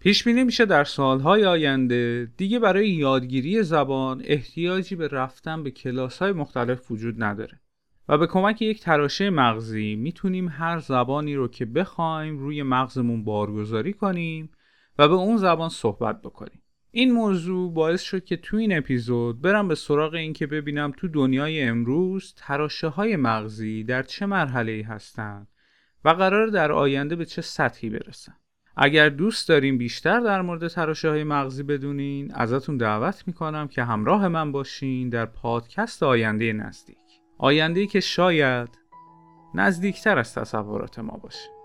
پیش بینی میشه در سالهای آینده دیگه برای یادگیری زبان احتیاجی به رفتن به کلاس های مختلف وجود نداره و به کمک یک تراشه مغزی می‌تونیم هر زبانی رو که بخوایم روی مغزمون بارگذاری کنیم و به اون زبان صحبت بکنیم. این موضوع باعث شد که تو این اپیزود برم به سراغ این که ببینم تو دنیای امروز تراشه های مغزی در چه مرحله ای هستن و قرار در آینده به چه سطحی برسن. اگر دوست داریم بیشتر در مورد تراشه های مغزی بدونین ازتون دعوت می‌کنم که همراه من باشین در پادکست آینده نزدیک. آینده که شاید نزدیکتر از تصورات ما باشه.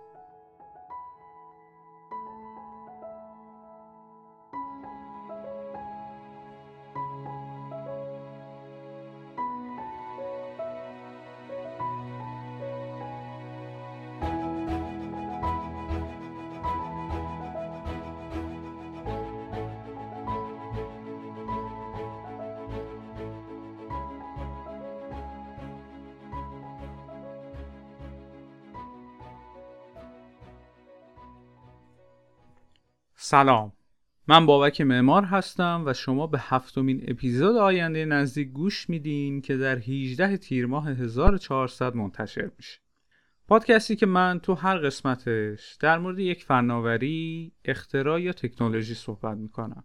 سلام من بابک معمار هستم و شما به هفتمین اپیزود آینده نزدیک گوش میدین که در 18 تیر ماه 1400 منتشر میشه پادکستی که من تو هر قسمتش در مورد یک فناوری، اختراع یا تکنولوژی صحبت می‌کنم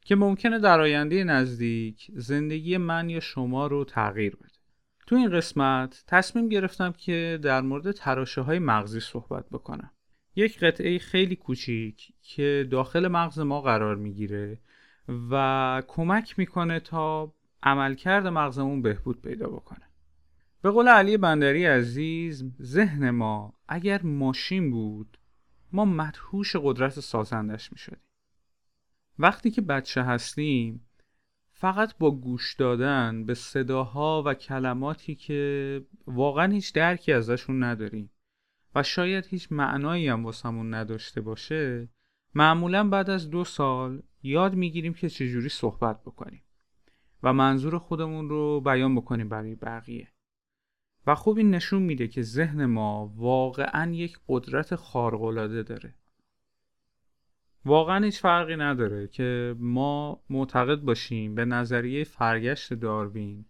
که ممکنه در آینده نزدیک زندگی من یا شما رو تغییر بده. تو این قسمت تصمیم گرفتم که در مورد تراشه های مغزی صحبت بکنم. یک قطعه خیلی کوچیک که داخل مغز ما قرار می‌گیره و کمک می‌کنه تا عملکرد مغزمون بهبود پیدا بکنه. به قول علی بندری عزیز ذهن ما اگر ماشین بود ما مدهوش قدرت سازندش می‌شدیم. وقتی که بچه هستیم فقط با گوش دادن به صداها و کلماتی که واقعا هیچ درکی ازشون نداریم و شاید هیچ معنایی هم واسمون نداشته باشه معمولا بعد از دو سال یاد می‌گیریم که چجوری صحبت بکنیم و منظور خودمون رو بیان بکنیم برای بقیه. و خوب این نشون میده که ذهن ما واقعا یک قدرت خارق‌العاده داره. واقعا هیچ فرقی نداره که ما معتقد باشیم به نظریه فرگشت داروین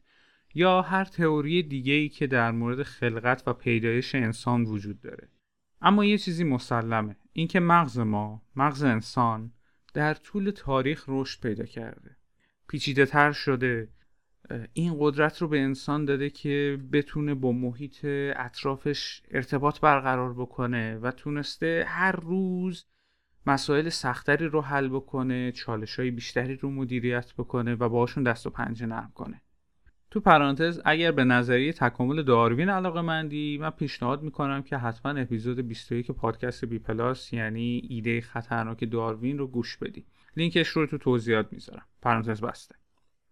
یا هر تئوری دیگه ای که در مورد خلقت و پیدایش انسان وجود داره. اما یه چیزی مسلمه. اینکه مغز ما مغز انسان در طول تاریخ رشد پیدا کرده. پیچیده تر شده. این قدرت رو به انسان داده که بتونه با محیط اطرافش ارتباط برقرار بکنه و تونسته هر روز مسائل سختری رو حل بکنه چالش های بیشتری رو مدیریت بکنه و باشون دست و پنجه نرم کنه. تو پرانتز اگر به نظریه تکامل داروین علاقه مندی من پیشنهاد می‌کنم که حتما اپیزود 21 پادکست بی پلاس یعنی ایده خطرناک داروین رو گوش بدی. لینکش رو تو توضیحات می‌ذارم. پرانتز بسته.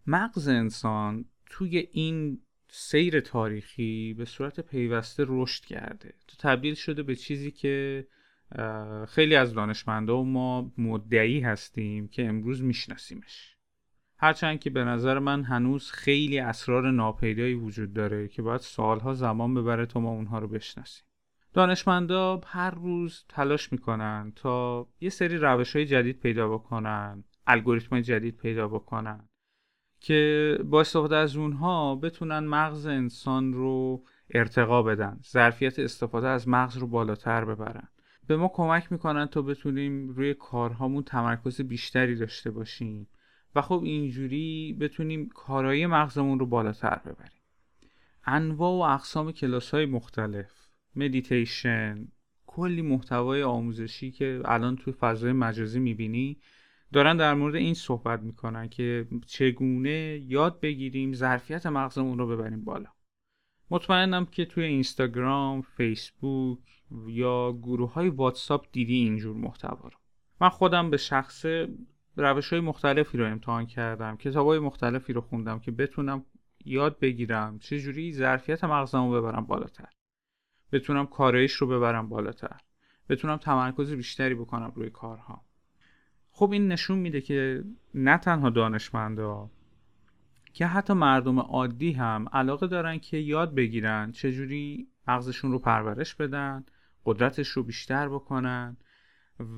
مغز انسان توی این سیر تاریخی به صورت پیوسته رشد کرده. تو تبدیل شده به چیزی که خیلی از دانشمندا و ما مدعی هستیم که امروز میشناسیمش. هرچند که به نظر من هنوز خیلی اسرار ناپیدایی وجود داره که باید سالها زمان ببره تا ما اونها رو بشناسیم. دانشمندا هر روز تلاش می‌کنن تا یه سری روش های جدید پیدا بکنن الگوریتم جدید پیدا بکنن که با استفاده از اونها بتونن مغز انسان رو ارتقا بدن ظرفیت استفاده از مغز رو بالاتر ببرن. به ما کمک می‌کنن تا بتونیم روی کارهامون تمرکز بیشتری داشته باشیم. و خب اینجوری بتونیم کارایی مغزمون رو بالاتر ببریم. انواع و اقسام کلاس های مختلف مدیتیشن کلی محتوای آموزشی که الان توی فضای مجازی می‌بینی دارن در مورد این صحبت می‌کنن که چگونه یاد بگیریم ظرفیت مغزمون رو ببریم بالا. مطمئنم که توی اینستاگرام، فیسبوک یا گروه های واتساپ دیدی اینجور محتوا رو. من خودم به شخص روش های مختلفی رو امتحان کردم کتاب های مختلفی رو خوندم که بتونم یاد بگیرم چجوری ظرفیت مغزمو ببرم بالاتر بتونم کارایش رو ببرم بالاتر بتونم تمرکز بیشتری بکنم روی کارها. خب این نشون میده که نه تنها دانشمندا که حتی مردم عادی هم علاقه دارن که یاد بگیرن چجوری مغزشون رو پرورش بدن قدرتش رو بیشتر بکنن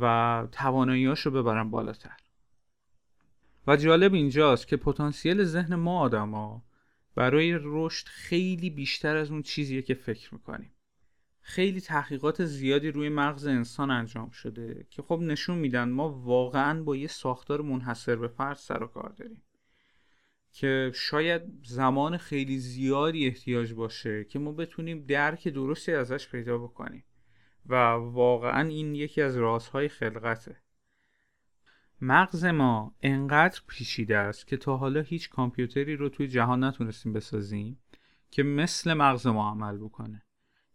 و تواناییاش رو ببرن بالاتر. و جالب اینجاست که پتانسیل ذهن ما آدما برای رشد خیلی بیشتر از اون چیزیه که فکر می‌کنیم. خیلی تحقیقات زیادی روی مغز انسان انجام شده که خب نشون میدن ما واقعا با یه ساختار منحصر به فرد سر و کار داریم. که شاید زمان خیلی زیادی احتیاج باشه که ما بتونیم درک درستی ازش پیدا بکنیم. و واقعا این یکی از رازهای خلقته. مغز ما انقدر پیچیده است که تا حالا هیچ کامپیوتری رو توی جهان نتونستیم بسازیم که مثل مغز ما عمل بکنه.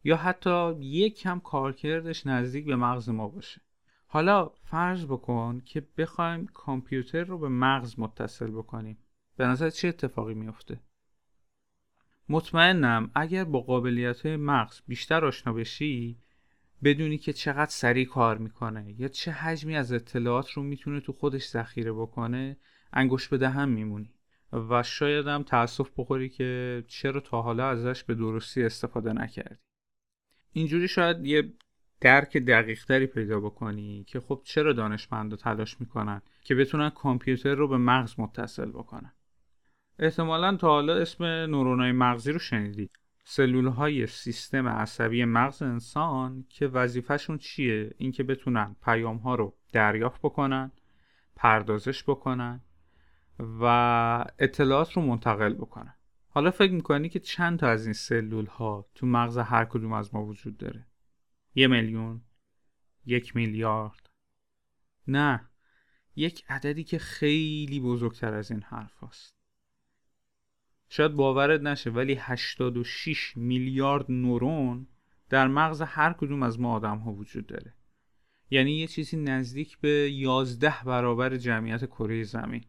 یا حتی یک کم کارکردش نزدیک به مغز ما باشه. حالا فرض بکن که بخوایم کامپیوتر رو به مغز متصل بکنیم. به نظر چه اتفاقی میفته؟ مطمئنم اگر با قابلیت مغز بیشتر آشنا بشی بدونی که چقدر سریع کار می‌کنه یا چه حجمی از اطلاعات رو می‌تونه تو خودش ذخیره بکنه انگوش به دهن میمونی. و شاید هم تاسف بخوری که چرا تا حالا ازش به درستی استفاده نکردی. اینجوری شاید یه درک دقیق تری پیدا بکنی که خب چرا دانشمندا تلاش می‌کنن که بتونن کامپیوتر رو به مغز متصل بکنن. احتمالا تا حالا اسم نورونای مغزی رو شنیدید سلول های سیستم عصبی مغز انسان که وظیفهشون چیه؟ اینکه بتونن پیام ها رو دریافت بکنن پردازش بکنن و اطلاعات رو منتقل بکنن. حالا فکر می‌کنی که چند تا از این سلول ها تو مغز هر کدوم از ما وجود داره؟ یه میلیون یک میلیارد. نه یک عددی که خیلی بزرگتر از این حرف هست. شاید باورت نشه ولی 86 میلیارد نورون در مغز هر کدوم از ما آدم ها وجود داره. یعنی یه چیزی نزدیک به 11 برابر جمعیت کره زمین.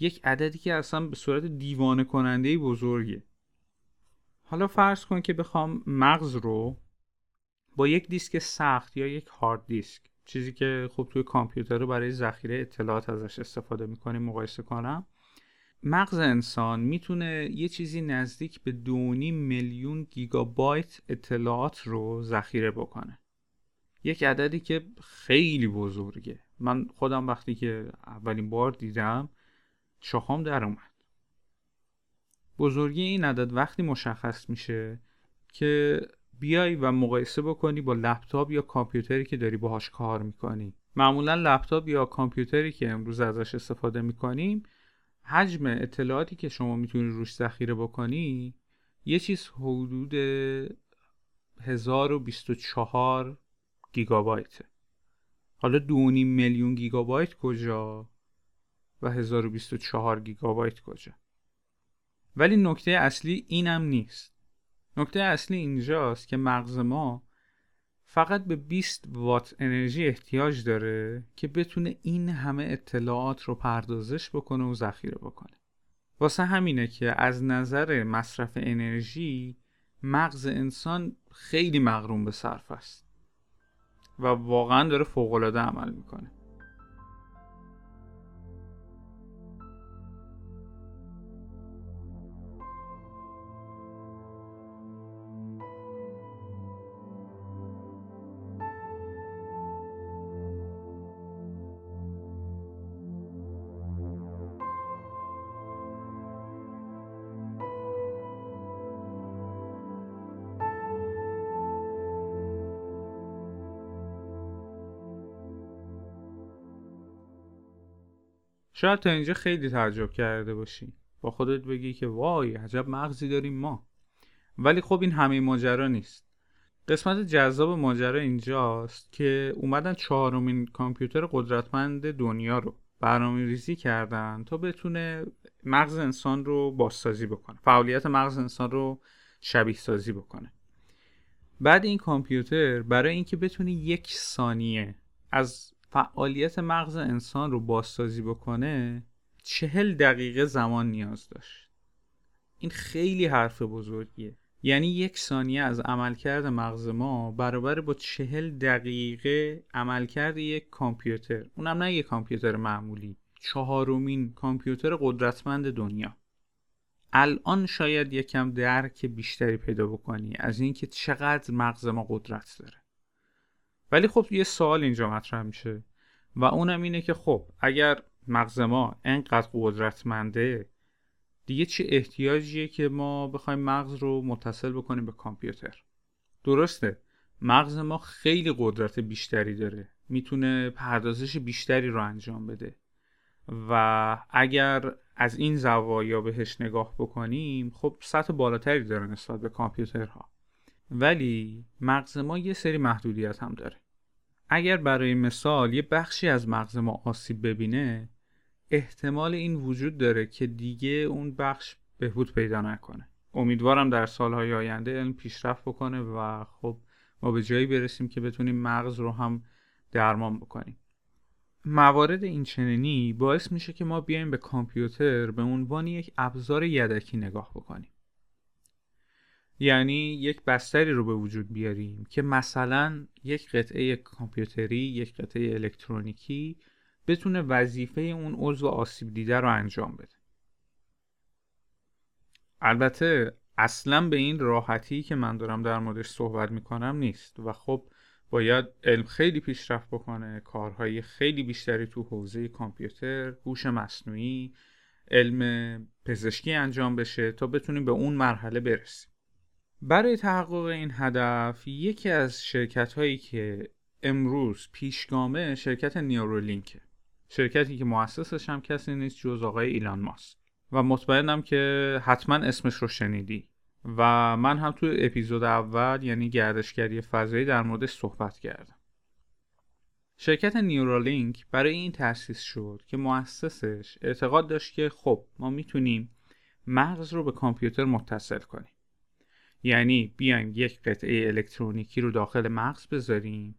یک عددی که اصلا به صورت دیوانه کننده بزرگه. حالا فرض کن که بخوام مغز رو با یک دیسک سخت یا یک هارد دیسک چیزی که خب توی کامپیوتر رو برای ذخیره اطلاعات ازش استفاده می‌کنیم مقایسه کنم مغز انسان می‌تونه یه چیزی نزدیک به دونی میلیون گیگابایت اطلاعات رو ذخیره بکنه. یک عددی که خیلی بزرگه. من خودم وقتی که اولین بار دیدم چخام در اومد. بزرگی این عدد وقتی مشخص میشه که بیای و مقایسه بکنی با لپتاپ یا کامپیوتری که داری باهاش کار می‌کنی. معمولا لپتاپ یا کامپیوتری که امروز ازش استفاده می‌کنیم حجم اطلاعاتی که شما می‌تونی روش ذخیره بکنی یه چیز حدود 1024 گیگابایت. حالا دونیم میلیون گیگابایت کجا و 1024 گیگابایت کجا؟ ولی نکته اصلی اینم نیست. نکته اصلی اینجاست که مغز ما فقط به 20 وات انرژی احتیاج داره که بتونه این همه اطلاعات رو پردازش بکنه و ذخیره بکنه. واسه همینه که از نظر مصرف انرژی مغز انسان خیلی مغروم به صرف است و واقعا داره فوقالعاده عمل می‌کنه. شاید تا اینجا خیلی تعجب کرده باشی. با خودت بگی که وای عجب مغزی داریم ما. ولی خب این همه ماجرا نیست. قسمت جذاب ماجرا اینجاست که اومدن چهارمین کامپیوتر قدرتمند دنیا رو برنامه ریزی کردن تا بتونه مغز انسان رو بازسازی بکنه. فعالیت مغز انسان رو شبیه سازی بکنه. بعد این کامپیوتر برای اینکه بتونه یک ثانیه از فعالیت مغز انسان رو بازسازی بکنه چهل دقیقه زمان نیاز داشت. این خیلی حرف بزرگیه. یعنی یک ثانیه از عملکرد مغز ما برابر با چهل دقیقه عملکرد یک کامپیوتر. اونم نه یک کامپیوتر معمولی چهارمین کامپیوتر قدرتمند دنیا. الان شاید یکم درک بیشتری پیدا بکنی از اینکه چقدر مغز ما قدرت داره. ولی خب یه سوال اینجا مطرح میشه و اونم اینه که خب اگر مغز ما انقدر قدرتمنده دیگه چه احتیاجیه که ما بخوایم مغز رو متصل بکنیم به کامپیوتر؟ درسته مغز ما خیلی قدرت بیشتری داره می‌تونه پردازش بیشتری رو انجام بده و اگر از این زوایا بهش نگاه بکنیم خب سطح بالاتری داره نسبت به کامپیوترها. ولی مغز ما یه سری محدودیت هم داره. اگر برای مثال یه بخشی از مغز ما آسیب ببینه احتمال این وجود داره که دیگه اون بخش بهبود پیدا نکنه. امیدوارم در سالهای آینده علم پیشرفت بکنه و خب ما به جایی برسیم که بتونیم مغز رو هم درمان بکنیم. موارد این چنینی باعث میشه که ما بیایم به کامپیوتر به عنوان یک ابزار یدکی نگاه بکنیم. یعنی یک بستری رو به وجود بیاریم که مثلا یک قطعه کامپیوتری یک قطعه الکترونیکی بتونه وظیفه اون عضو آسیب دیده رو انجام بده. البته اصلا به این راحتی که من دارم در موردش صحبت می‌کنم نیست و خب باید علم خیلی پیشرفت بکنه کارهای خیلی بیشتری تو حوزه کامپیوتر هوش مصنوعی علم پزشکی انجام بشه تا بتونیم به اون مرحله برسیم. برای تحقق این هدف یکی از شرکت هایی که امروز پیشگامه شرکت نیورولینکه شرکتی که مؤسسش هم کسی نیست جز آقای ایلان ماسک. و مطمئنم که حتما اسمش رو شنیدی. و من هم تو اپیزود اول یعنی گردشگری فضایی در موردش صحبت کردم. شرکت نیورالینک برای این تأسیس شد که مؤسسش اعتقاد داشت که خب ما می‌تونیم مغز رو به کامپیوتر متصل کنیم. یعنی بیایم یک قطعه الکترونیکی رو داخل مغز بذاریم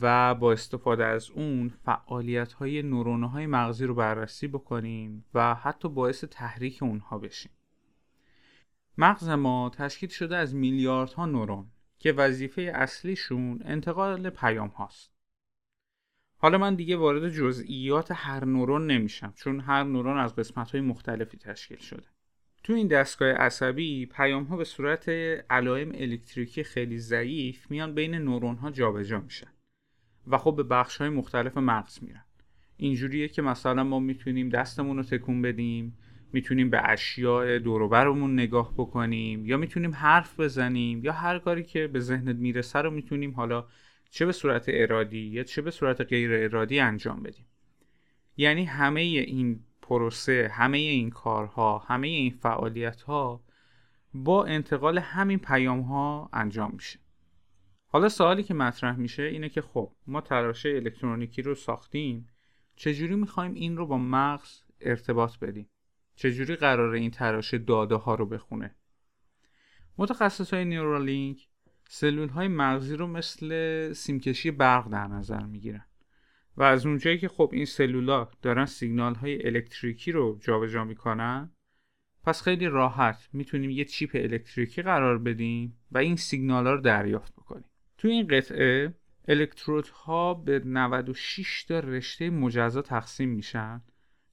و با استفاده از اون فعالیت های نورونه های مغزی رو بررسی بکنیم و حتی باعث تحریک اونها بشیم. مغز ما تشکیل شده از میلیاردها نورون که وظیفه اصلیشون انتقال پیام هاست. حالا من دیگه وارد جزئیات هر نورون نمیشم چون هر نورون از قسمت های مختلفی تشکیل شده. تو این دستگاه عصبی پیام ها به صورت علائم الکتریکی خیلی ضعیف میان بین نورون ها جابجا میشن و خب به بخش های مختلف مغز میرن. اینجوریه که مثلا ما می‌تونیم دستمون رو تکون بدیم می‌تونیم به اشیاء دوروبرمون نگاه بکنیم یا می‌تونیم حرف بزنیم یا هر کاری که به ذهنت می‌رسه رو می‌تونیم حالا چه به صورت ارادی یا چه به صورت غیر ارادی انجام بدیم. یعنی همه این پروسه همه این کارها همه این فعالیت ها با انتقال همین پیام ها انجام میشه. حالا سوالی که مطرح میشه اینه که خب ما تراشه الکترونیکی رو ساختیم چجوری می‌خوایم این رو با مغز ارتباط بدیم؟ چجوری قراره این تراشه داده ها رو بخونه؟ متخصص های نیورالینک سلول های مغزی رو مثل سیمکشی برق در نظر می‌گیرن. و از اونجایی که خب این سلولا دارن سیگنال های الکتریکی رو جابجا می‌کنن پس خیلی راحت می‌تونیم یه چیپ الکتریکی قرار بدیم و این سیگنال ها رو دریافت بکنیم. توی این قطعه الکترودها به 96 تا رشته مجزا تقسیم میشن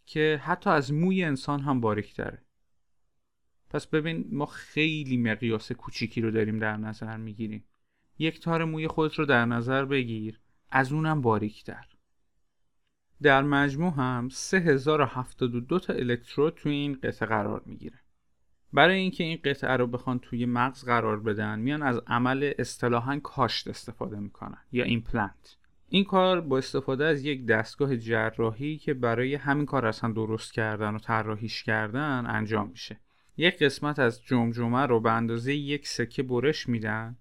که حتی از موی انسان هم باریک داره پس ببین ما خیلی مقیاس کوچیکی رو داریم در نظر می‌گیریم. یک تار موی خودت رو در نظر بگیر از اونم باریکتر. در مجموع هم 3072 تا الکترود توی این قطعه قرار می‌گیره. برای اینکه این قطعه رو بخوان توی مغز قرار بدن میان از عمل اصطلاحا کاشت استفاده می‌کنن یا ایمپلنت. این کار با استفاده از یک دستگاه جراحی که برای همین کار اصلا درست کردن و طراحیش کردن انجام میشه. یک قسمت از جمجمه رو به اندازه یک سکه برش میدن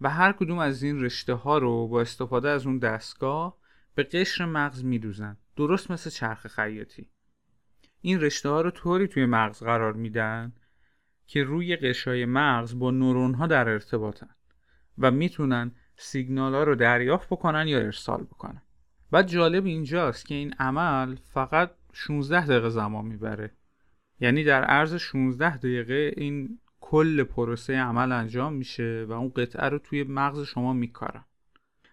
و هر کدوم از این رشته ها رو با استفاده از اون دستگاه به قشر مغز میدوزن. درست مثل چرخ خیاطی. این رشته ها رو طوری توی مغز قرار میدن که روی قشای مغز با نورون ها در ارتباطن و می‌تونن سیگنال ها رو دریافت بکنن یا ارسال بکنن. و جالب اینجاست که این عمل فقط 16 دقیقه زمان می‌بره. یعنی در عرض 16 دقیقه این کل پروسه عمل انجام میشه و اون قطعه رو توی مغز شما میکارن.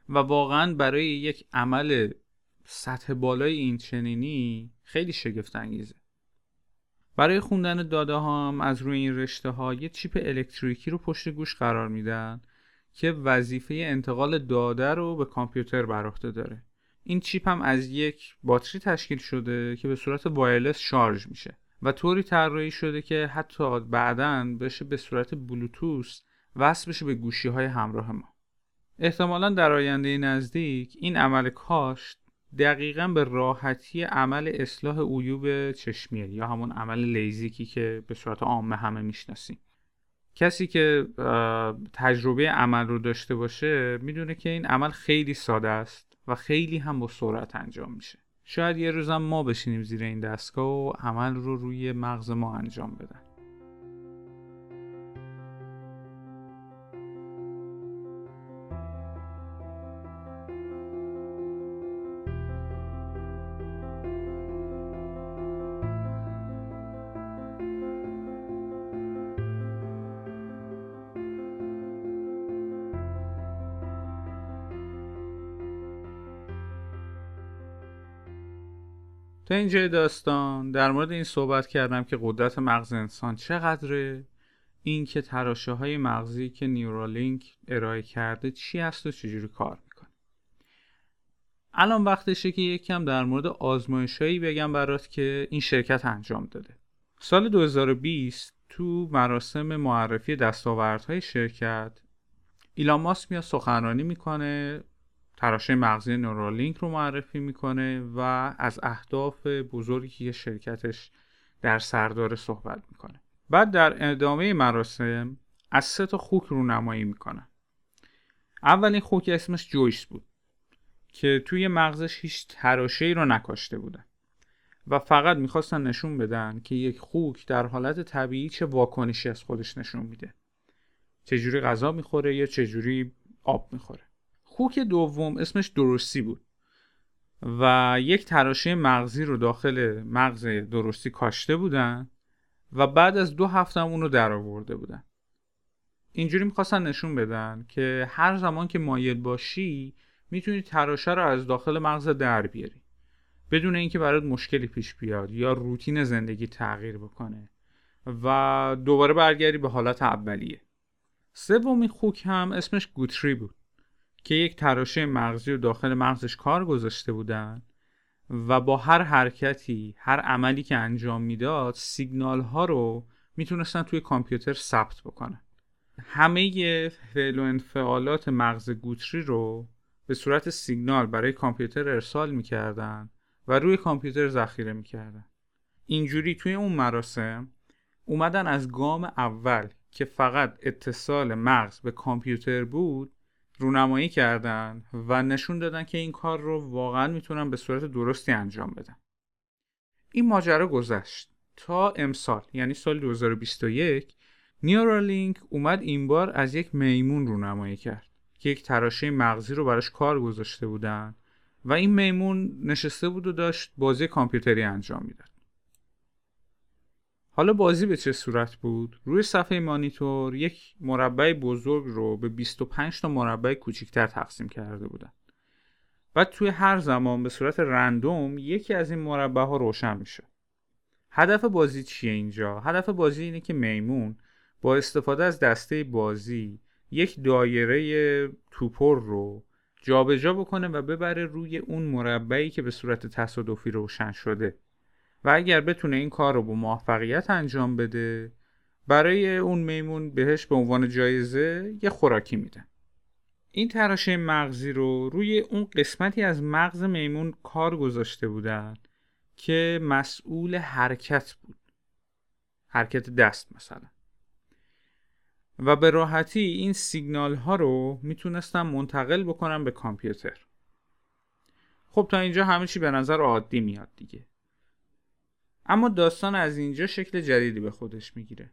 و واقعا برای یک عمل سطح بالای این چنینی خیلی شگفت انگیزه برای خوندن داده هم از روی این رشته ها یه چیپ الکتریکی رو پشت گوش قرار میدن که وظیفه انتقال داده رو به کامپیوتر بر عهده داره. این چیپ هم از یک باتری تشکیل شده که به صورت وایرلس شارژ میشه و طوری طراحی شده که حتی بعدا بشه به صورت بلوتوث وصل بشه به گوشی های همراه ما. احتمالا در آینده نزدیک این عمل کاشت دقیقا به راحتی عمل اصلاح عیوب چشمیه یا همون عمل لیزیکی که به صورت عامه همه می‌شناسیم. کسی که تجربه عمل رو داشته باشه می‌دونه که این عمل خیلی ساده است و خیلی هم با سرعت انجام میشه. شاید یه روزم ما بشینیم زیر این دستگاه و عمل رو روی مغز ما انجام بدن. تا اینجای داستان. در مورد این صحبت کردم که قدرت مغز انسان چقدره. این که تراشه های مغزی که نیورالینک ارائه کرده چی هست و چجوری کار می‌کنه. الان وقتشه که یکم در مورد آزمایشهایی بگم برات که این شرکت انجام داده. سال 2020 تو مراسم معرفی دستاوردهای شرکت ایلان ماسک میاد سخنرانی می‌کنه. تراشه مغزی نورالینک رو معرفی می‌کنه و از اهداف بزرگی که شرکتش در سردار صحبت می‌کنه. بعد در ادامه مراسم از سه تا خوک رونمایی می‌کنه. اولین خوک اسمش جویس بود که توی مغزش هیچ تراشه رو نکاشته بودن و فقط می‌خواستن نشون بدن که یک خوک در حالت طبیعی چه واکنشی از خودش نشون میده. چجوری غذا می‌خوره یا چجوری آب می‌خوره. خوک دوم اسمش درستی بود. و یک تراشه مغزی رو داخل مغز درستی کاشته بودن و بعد از دو هفته هم اون رو در آورده بودن. اینجوری می‌خواستن نشون بدن که هر زمان که مایل باشی می‌تونی تراشه رو از داخل مغز در بیاری. بدون اینکه برات مشکلی پیش بیاد یا روتین زندگی تغییر بکنه و دوباره برگردی به حالت اولیه. سومین خوک هم اسمش گوتری بود. که یک تراشه مغزی رو داخل مغزش کار گذاشته بودن و با هر حرکتی هر عملی که انجام می‌داد سیگنال ها رو می‌تونستن توی کامپیوتر ثبت بکنن. همه فعل و انفعالات مغز گوتری رو به صورت سیگنال برای کامپیوتر ارسال می‌کردن و روی کامپیوتر ذخیره می‌کردن. اینجوری توی اون مراسم اومدن از گام اول که فقط اتصال مغز به کامپیوتر بود رونمایی کردن و نشون دادن که این کار رو واقعا می‌تونن به صورت درستی انجام بدن. این ماجرا گذشت. تا امسال یعنی سال 2021 نیورالینک اومد این بار از یک میمون رونمایی کرد که یک تراشه مغزی رو براش کار گذاشته بودن و این میمون نشسته بود و داشت بازی کامپیوتری انجام می‌داد. حالا بازی به چه صورت بود؟ روی صفحه مانیتور یک مربع بزرگ رو به 25 تا مربع کوچیکتر تقسیم کرده بودن. و توی هر زمان به صورت رندوم یکی از این مربع ها روشن میشه. هدف بازی چیه اینجا؟ هدف بازی اینه که میمون با استفاده از دسته بازی یک دایره توپر رو جابجا جا بکنه و ببره روی اون مربعی که به صورت تصادفی روشن شده. و اگر بتونه این کار رو با موفقیت انجام بده برای اون میمون بهش به عنوان جایزه یه خوراکی میدن این تراشه مغزی رو روی اون قسمتی از مغز میمون کار گذاشته بودن که مسئول حرکت بود. حرکت دست مثلا. و به راحتی این سیگنال ها رو می‌تونستم منتقل بکنم به کامپیوتر. خب تا اینجا همه چی به نظر عادی میاد دیگه. اما داستان از اینجا شکل جدیدی به خودش می‌گیره.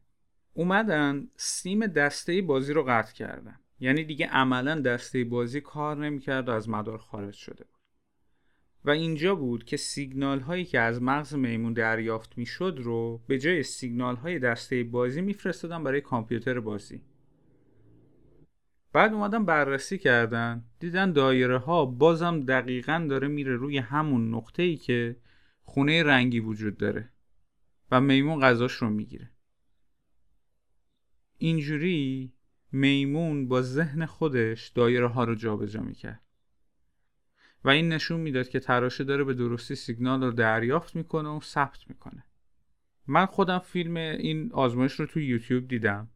اومدن سیم دسته بازی رو قطع کردن. یعنی دیگه عملا دسته بازی کار نمی‌کرد و از مدار خارج شده بود. و اینجا بود که سیگنال هایی که از مغز میمون دریافت می‌شد رو به جای سیگنال های دسته بازی میفرستادن برای کامپیوتر بازی. بعد اومدن بررسی کردن دیدن دایره ها بازم دقیقا داره میره روی همون نقطه ای که خونه رنگی وجود داره و میمون غذاش رو می‌گیره. اینجوری میمون با ذهن خودش دایره ها رو جابجا می‌کرد. و این نشون می‌داد که تراشه داره به درستی سیگنال رو دریافت می‌کنه و ثبت می‌کنه. من خودم فیلم این آزمایش رو تو یوتیوب دیدم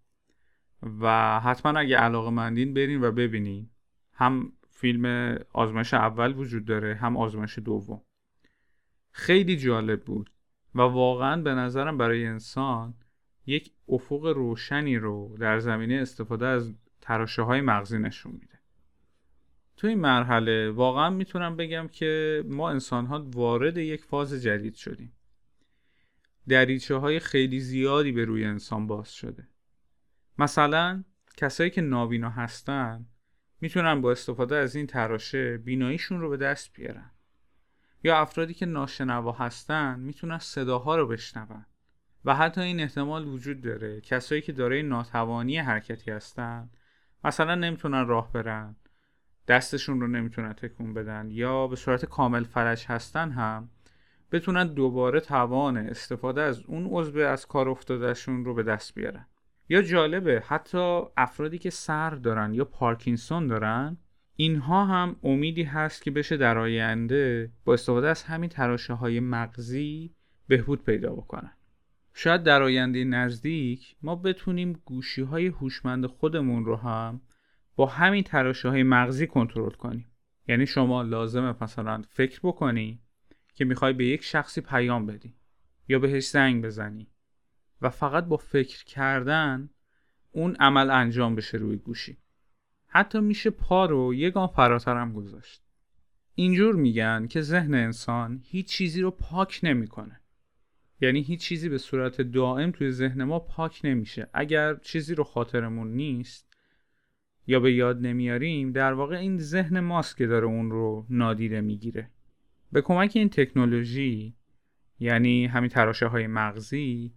و حتما اگه علاقه مندین برین و ببینین. هم فیلم آزمایش اول وجود داره هم آزمایش دوم. خیلی جالب بود. و واقعا به نظرم برای انسان یک افق روشنی رو در زمینه استفاده از تراشه های مغزی نشون میده. تو این مرحله واقعا می‌تونم بگم که ما انسان ها وارد یک فاز جدید شدیم. دریچه های خیلی زیادی به روی انسان باز شده. مثلا کسایی که نابینا هستن می‌تونن با استفاده از این تراشه بیناییشون رو به دست بیارن. یا افرادی که ناشنوا هستن می‌تونن صداها رو بشنون. و حتی این احتمال وجود داره. کسایی که دارای ناتوانی حرکتی هستن مثلا نمی‌تونن راه برن دستشون رو نمی‌تونن تکون بدن یا به صورت کامل فلج هستن هم بتونن دوباره توان استفاده از اون عضو از کار افتادهشون رو به دست بیارن. یا جالبه حتی افرادی که سر دارن یا پارکینسون دارن اینها هم امیدی هست که بشه در آینده با استفاده از همین تراشه های مغزی بهبود پیدا بکنن. شاید در آینده نزدیک ما بتونیم گوشی های هوشمند خودمون رو هم با همین تراشه های مغزی کنترل کنیم. یعنی شما لازمه مثلا فکر بکنی که می‌خوای به یک شخصی پیام بدی یا بهش زنگ بزنی و فقط با فکر کردن اون عمل انجام بشه روی گوشی. حتی میشه پا رو یه گام فراتر هم گذاشت. اینجور میگن که ذهن انسان هیچ چیزی رو پاک نمی‌کنه. یعنی هیچ چیزی به صورت دائم توی ذهن ما پاک نمیشه. اگر چیزی رو خاطرمون نیست یا به یاد نمیاریم در واقع این ذهن ماست که داره اون رو نادیده می‌گیره. به کمک این تکنولوژی یعنی همین تراشه های مغزی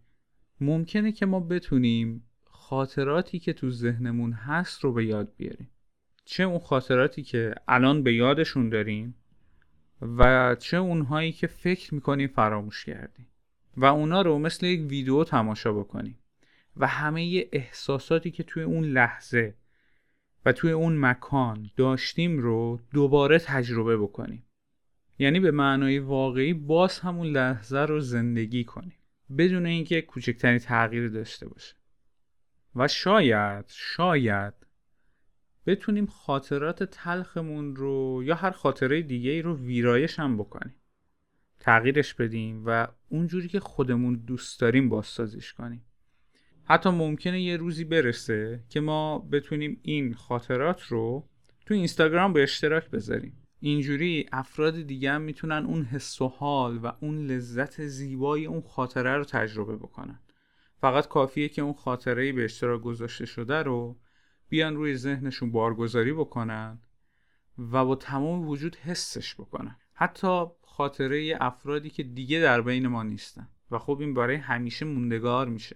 ممکنه که ما بتونیم خاطراتی که تو ذهنمون هست رو به یاد بیاریم. چه اون خاطراتی که الان به یادشون داریم و چه اونهایی که فکر می‌کنیم فراموش کردیم. و اونا رو مثل یک ویدیو تماشا بکنیم. و همه احساساتی که توی اون لحظه و توی اون مکان داشتیم رو دوباره تجربه بکنیم. یعنی به معنای واقعی باز همون لحظه رو زندگی کنیم. بدون اینکه کوچکترین تغییری داشته باشه. و شاید شاید بتونیم خاطرات تلخمون رو یا هر خاطره دیگه رو ویرایش هم بکنیم. تغییرش بدیم و اونجوری که خودمون دوست داریم بازسازیش کنیم. حتی ممکنه یه روزی برسه که ما بتونیم این خاطرات رو تو اینستاگرام به اشتراک بذاریم. اینجوری افراد دیگه هم می‌تونن اون حس و حال و اون لذت زیبای اون خاطره رو تجربه بکنن. فقط کافیه که اون خاطره به اشتراک گذاشته شده رو بیان روی ذهنشون بارگذاری بکنن و با تمام وجود حسش بکنن. حتی خاطره افرادی که دیگه در بین ما نیستن. و خب این برای همیشه موندگار میشه.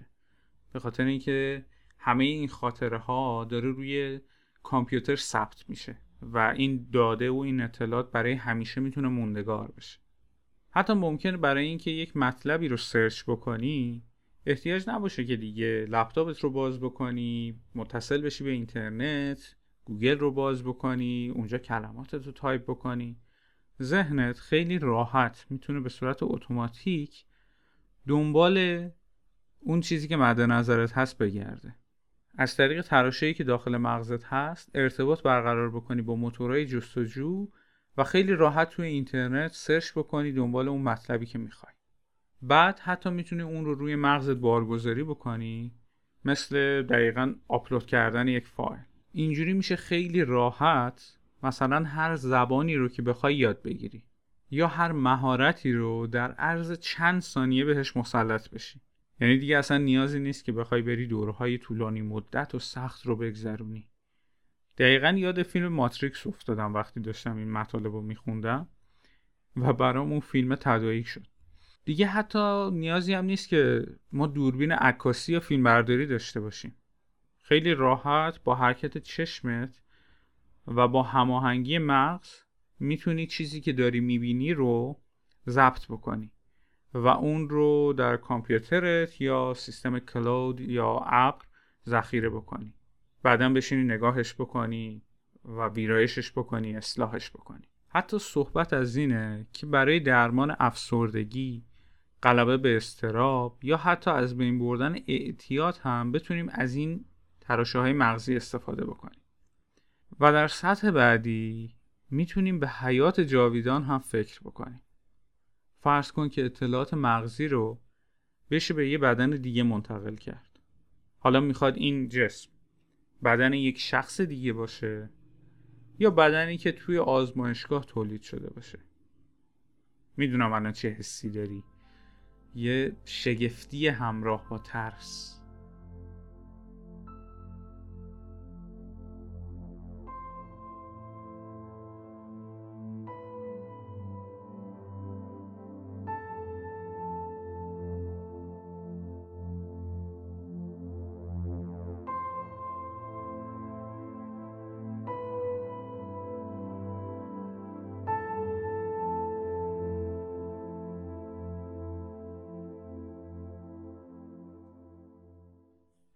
به خاطر اینکه همه این خاطره ها داره روی کامپیوتر ثبت میشه. و این داده و این اطلاعات برای همیشه می‌تونه موندگار بشه. حتی ممکنه برای اینکه یک مطلبی رو search بکنی احتیاج نباشه که دیگه لپتاپت رو باز بکنی متصل بشی به اینترنت گوگل رو باز بکنی اونجا کلماتت رو تایپ بکنی. ذهنت خیلی راحت می‌تونه به صورت اتوماتیک دنبال اون چیزی که مد نظرت هست بگرده. از طریق تراشه‌ای که داخل مغزت هست ارتباط برقرار بکنی با موتورهای جستجو و خیلی راحت توی اینترنت سرچ بکنی دنبال اون مطلبی که می‌خوای. بعد حتی می‌تونی اون رو روی مغزت بارگذاری بکنی مثل دقیقا آپلود کردن یک فایل. اینجوری میشه خیلی راحت مثلا هر زبانی رو که بخوای یاد بگیری یا هر مهارتی رو در عرض چند ثانیه بهش مسلط بشی. یعنی دیگه اصلا نیازی نیست که بخوای بری دورهای طولانی مدت و سخت رو بگذرونی. دقیقا یاد فیلم ماتریکس افتادم وقتی داشتم این مطالب رو میخوندم و برام اون فیلم تداعی شد. دیگه حتی نیازی هم نیست که ما دوربین عکاسی یا فیلمبرداری داشته باشیم. خیلی راحت با حرکت چشمت و با هماهنگی مغز می‌تونی چیزی که داری می‌بینی رو ضبط بکنی و اون رو در کامپیوترت یا سیستم کلود یا ابر ذخیره بکنی. بعدا بشینی نگاهش بکنی و ویرایشش بکنی اصلاحش بکنی. حتی صحبت از اینه که برای درمان افسردگی غلبه به استراب یا حتی از بین بردن اعتیاد هم بتونیم از این تراشه های مغزی استفاده بکنیم. و در سطح بعدی می‌تونیم به حیات جاویدان هم فکر بکنیم. فرض کن که اطلاعات مغزی رو بشه به یه بدن دیگه منتقل کرد. حالا می‌خواد این جسم بدن یک شخص دیگه باشه یا بدنی که توی آزمایشگاه تولید شده باشه. می‌دونم الان چه حسی داری. یه شگفتی همراه با ترس.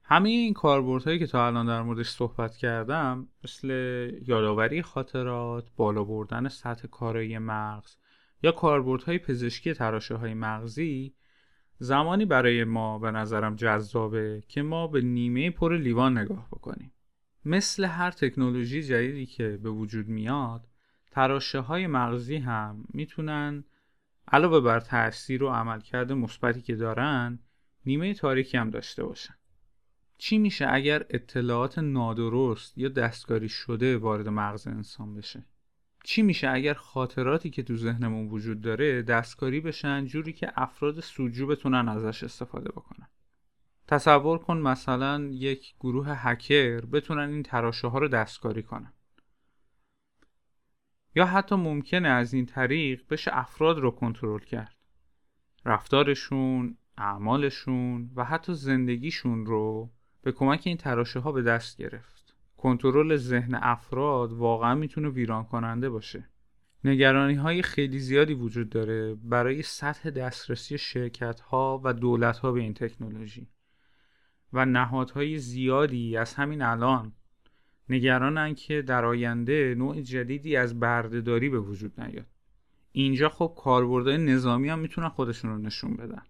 همه این کاربردهایی که تا الان در موردش صحبت کردم مثل یادآوری خاطرات، بالا بردن سطح کارایی مغز یا کاربردهای پزشکی تراشه های مغزی زمانی برای ما به نظرم جذابه که ما به نیمه پر لیوان نگاه بکنیم. مثل هر تکنولوژی جدیدی که به وجود میاد تراشه های مغزی هم می‌تونن علاوه بر تاثیر و عملکرد مثبتی که دارن نیمه تاریکی هم داشته باشن. چی میشه اگر اطلاعات نادرست یا دستکاری شده وارد مغز انسان بشه؟ چی میشه اگر خاطراتی که تو ذهنمون وجود داره دستکاری بشن جوری که افراد سوجو بتونن ازش استفاده بکنن؟ تصور کن مثلا یک گروه هکر بتونن این تراشه ها رو دستکاری کنن. یا حتی ممکنه از این طریق بشه افراد رو کنترل کرد. رفتارشون، اعمالشون و حتی زندگیشون رو به کمک این تراشه ها به دست گرفت. کنترل ذهن افراد واقعا می‌تونه ویران کننده باشه. نگرانی های خیلی زیادی وجود داره برای سطح دسترسی شرکت ها و دولت ها به این تکنولوژی. و نهادهای زیادی از همین الان نگرانن که در آینده نوع جدیدی از بردهداری به وجود نیاد. اینجا خب کاربردهای نظامی هم می‌تونن خودشون رو نشون بدن.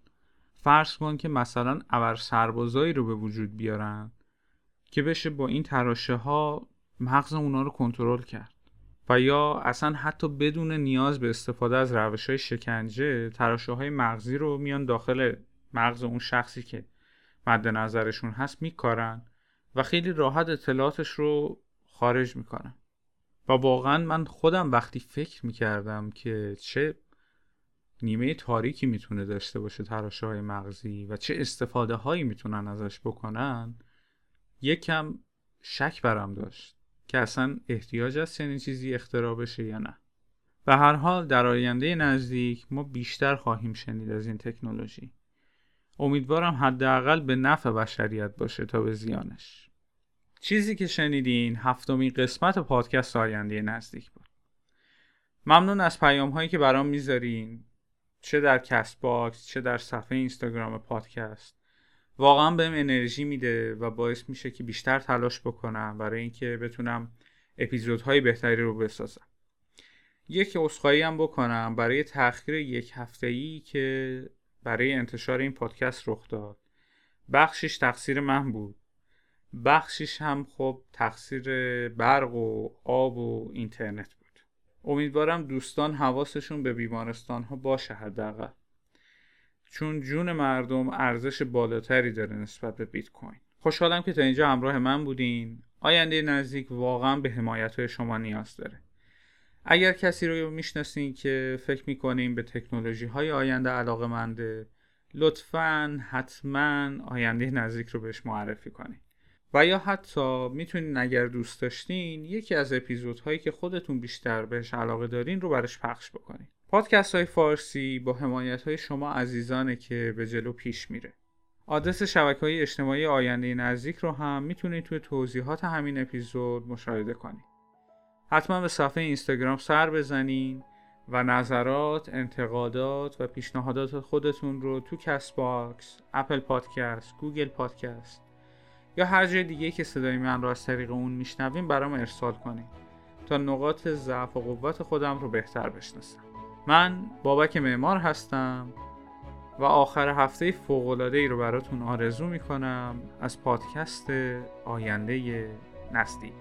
فرض کن که مثلا ابر سربازایی رو به وجود بیارن که بشه با این تراشه ها مغز اونا رو کنترل کرد. و یا اصلا حتی بدون نیاز به استفاده از روش های شکنجه تراشه های مغزی رو میان داخل مغز اون شخصی که مد نظرشون هست میکارن و خیلی راحت اطلاعاتش رو خارج می‌کنن. و واقعا من خودم وقتی فکر می‌کردم که چه نیمه تاریکی می‌تونه داشته باشه تراشه های مغزی و چه استفاده هایی می‌تونن ازش بکنن یکم شک برم داشت که اصلا احتیاج است چنین چیزی اختراع بشه یا نه. به هر حال در آینده نزدیک ما بیشتر خواهیم شنید از این تکنولوژی. امیدوارم حداقل به نفع بشریت باشه تا به زیانش. چیزی که شنیدین هفتمین قسمت پادکست آینده نزدیک بود. ممنون از پیام هایی که برام می‌ذارین. چه در Castbox چه در صفحه اینستاگرام پادکست. واقعا بهم انرژی میده و باعث میشه که بیشتر تلاش بکنم برای اینکه بتونم اپیزودهای بهتری رو بسازم. یک عذرخواهی هم بکنم برای تاخیر یک هفته ای که برای انتشار این پادکست رخ داد. بخشش تقصیر من بود. بخشش هم خب تقصیر برق و آب و اینترنت بود. امیدوارم دوستان حواسشون به بیمارستان ها باشه حداقل. چون جون مردم ارزش بالاتری داره نسبت به بیت کوین. خوشحالم که تا اینجا همراه من بودین. آینده نزدیک واقعا به حمایت های شما نیاز داره. اگر کسی رو می‌شناسین که فکر می‌کنین به تکنولوژی های آینده علاقه منده لطفا حتما آینده نزدیک رو بهش معرفی کنین. و یا حتی می‌تونین اگر دوست داشتین یکی از اپیزودهایی که خودتون بیشتر بهش علاقه دارین رو برش پخش بکنین. پادکست های فارسی با حمایت های شما عزیزانه که به جلو پیش میره. آدرس شبکه های اجتماعی آینده نزدیک رو هم می‌تونید توی توضیحات همین اپیزود مشاهده کنید. حتما به صفحه اینستاگرام سر بزنین و نظرات، انتقادات و پیشنهادات خودتون رو تو Castbox، Apple Podcast، Google Podcast یا هر جای دیگه که صدای من رو از طریق اون میشنویم برام ارسال کنید تا نقاط ضعف و قوت خودم رو بهتر بشناسم. من بابک معمار هستم و آخر هفته فوق‌العاده ای رو براتون آرزو می‌کنم از پادکست آینده نزدیک.